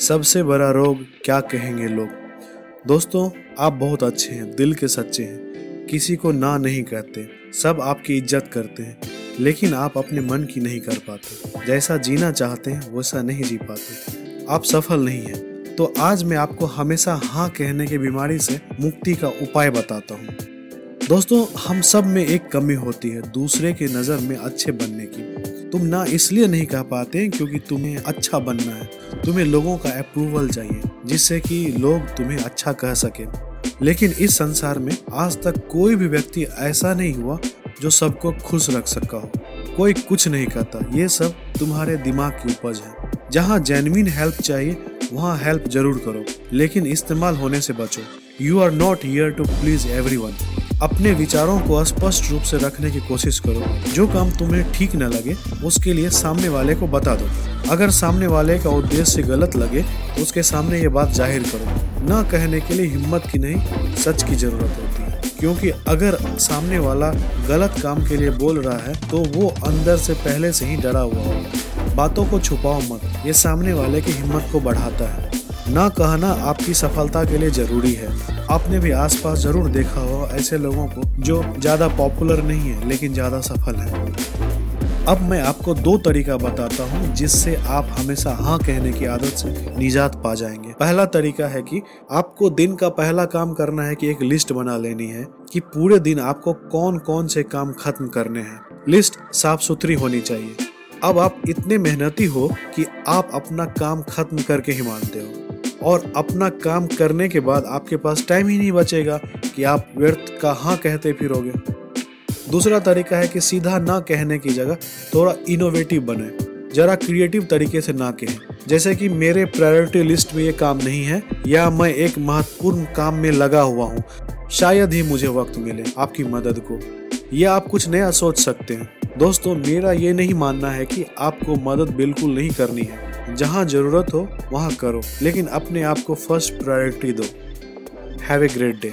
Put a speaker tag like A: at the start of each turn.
A: सबसे बड़ा रोग क्या कहेंगे लोग? दोस्तों, आप बहुत अच्छे हैं, दिल के सच्चे हैं। किसी को ना नहीं कहते, सब आपकी इज़्ज़त करते हैं। लेकिन आप अपने मन की नहीं कर पाते। जैसा जीना चाहते हैं, वैसा नहीं जी पाते। आप सफल नहीं हैं। तो आज मैं आपको हमेशा हाँ कहने की बीमारी से मुक्ति का उपाय बताता हूँ। दोस्तों, हम सब में एक कमी होती है, दूसरे के नज़र में अच्छे बनने की। तुम ना इसलिए नहीं कह पाते क्योंकि तुम्हें अच्छा बनना है। तुम्हें लोगों का अप्रूवल चाहिए, जिससे कि लोग तुम्हें अच्छा कह सके। लेकिन इस संसार में आज तक कोई भी व्यक्ति ऐसा नहीं हुआ जो सबको खुश रख सका हो। कोई कुछ नहीं कहता। ये सब तुम्हारे दिमाग की उपज है। जहाँ जेनविन हेल्प चाहिए, वहाँ हेल्प ज़रूर करो। लेकिन इस्तेमाल होने से बचो। You are not here to please every अपने विचारों को स्पष्ट रूप से रखने की कोशिश करो। जो काम तुम्हें ठीक न लगे, उसके लिए सामने वाले को बता दो। अगर सामने वाले का उद्देश्य गलत लगे तो उसके सामने ये बात ज़ाहिर करो। न कहने के लिए हिम्मत की नहीं, सच की ज़रूरत होती है। क्योंकि अगर सामने वाला गलत काम के लिए बोल रहा है तो वो अंदर से पहले से ही डरा हुआ होगा। बातों को छुपाओ मत, ये सामने वाले की हिम्मत को बढ़ाता है। ना कहना आपकी सफलता के लिए ज़रूरी है। आपने भी आसपास ज़रूर देखा हो ऐसे लोगों को जो ज़्यादा पॉपुलर नहीं है, लेकिन ज़्यादा सफल है। अब मैं आपको दो तरीका बताता हूँ जिससे आप हमेशा हाँ कहने की आदत से निजात पा जाएँगे। पहला तरीका है कि आपको दिन का पहला काम करना है कि एक लिस्ट बना लेनी है कि पूरे दिन आपको कौन कौन से काम खत्म करने हैं। लिस्ट साफ़ सुथरी होनी चाहिए। अब आप इतने मेहनती हो कि आप अपना काम खत्म करके ही मानते हो। और अपना काम करने के बाद आपके पास टाइम ही नहीं बचेगा कि आप व्यर्थ का हाँ कहते फिरोगे। दूसरा तरीका है कि सीधा ना कहने की जगह थोड़ा इनोवेटिव बने। जरा क्रिएटिव तरीके से ना कहें। जैसे कि मेरे प्रायोरिटी लिस्ट में ये काम नहीं है, या मैं एक महत्वपूर्ण काम में लगा हुआ हूँ। शायद ही मुझे वक्त मिले आपकी मदद को। या आप कुछ नया सोच सकते हैं। दोस्तों, मेरा ये नहीं मानना है कि आपको मदद बिल्कुल नहीं करनी है। जहाँ ज़रूरत हो, वहाँ करो, लेकिन अपने आप को फ़र्स्ट प्रायोरिटी दो। Have a great day